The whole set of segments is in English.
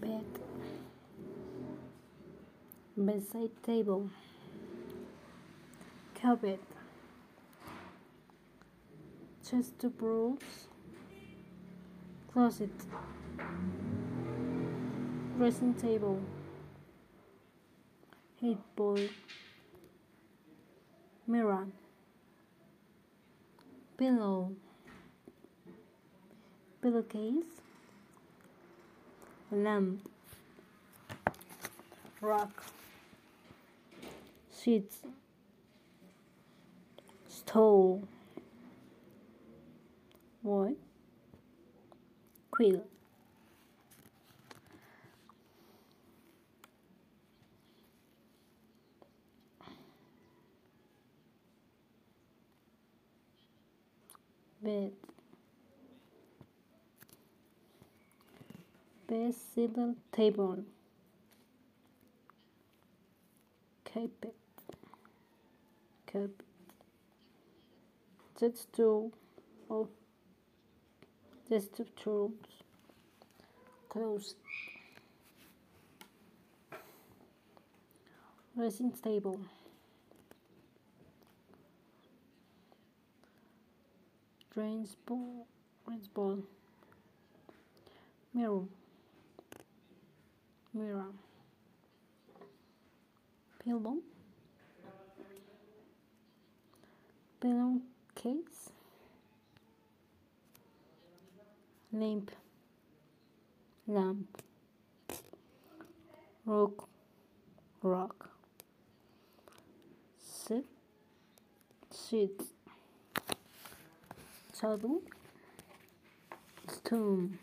bed. Bedside table. Carpet chest of drawers closet. Dressing table. Headboard mirror. Pillow. Pillowcase. Lamp. Rock sheets. Stove what quill bed. Bedside table carpet. Carpet. That's two of that's two tools closed dressing table. Drains bowl drains bowl mirror. Mirror. Pillow. Pillowcase lamp. Lamp. Rock. Rock. Sit. Sheet table stone.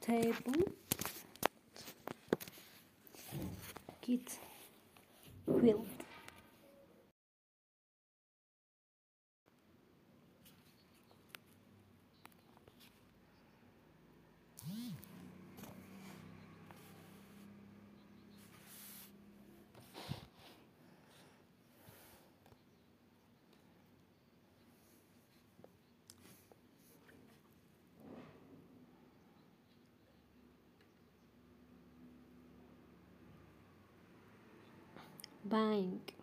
Table. Kit. Quilt bank.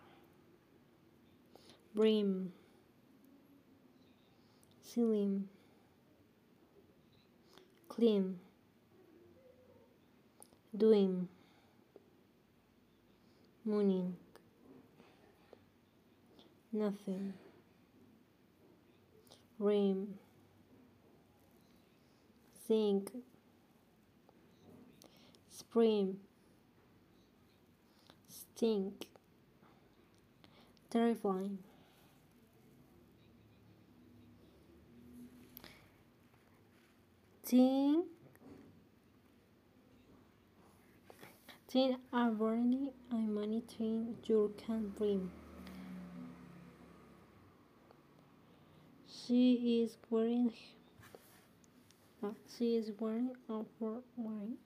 Brim ceiling. Clean. Doing. Morning. Nothing. Rim. Sink spring. Stink terrifying. Teen teen are burning and monitoring your can brim she is wearing she is wearing a for wearing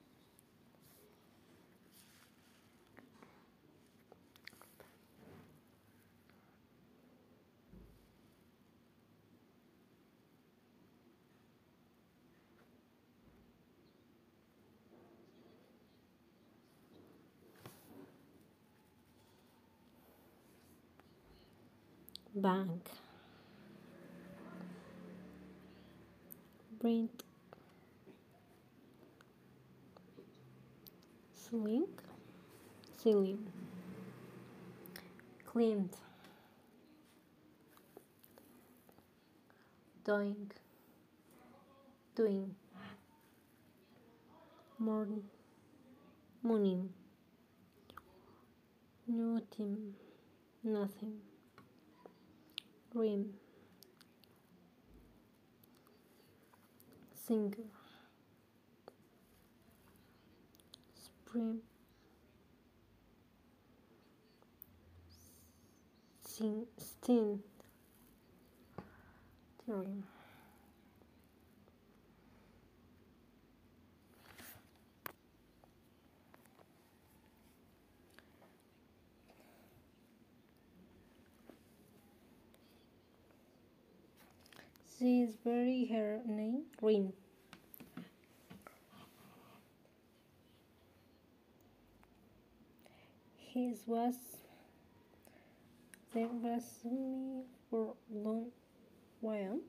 bank. Print. Ceiling ceiling. Cleaned doing. Doing. Morning. Morning. Nothing. Nothing Rim Singer. Spring. Sting Theorem She is very her name green. His was there was me for long while.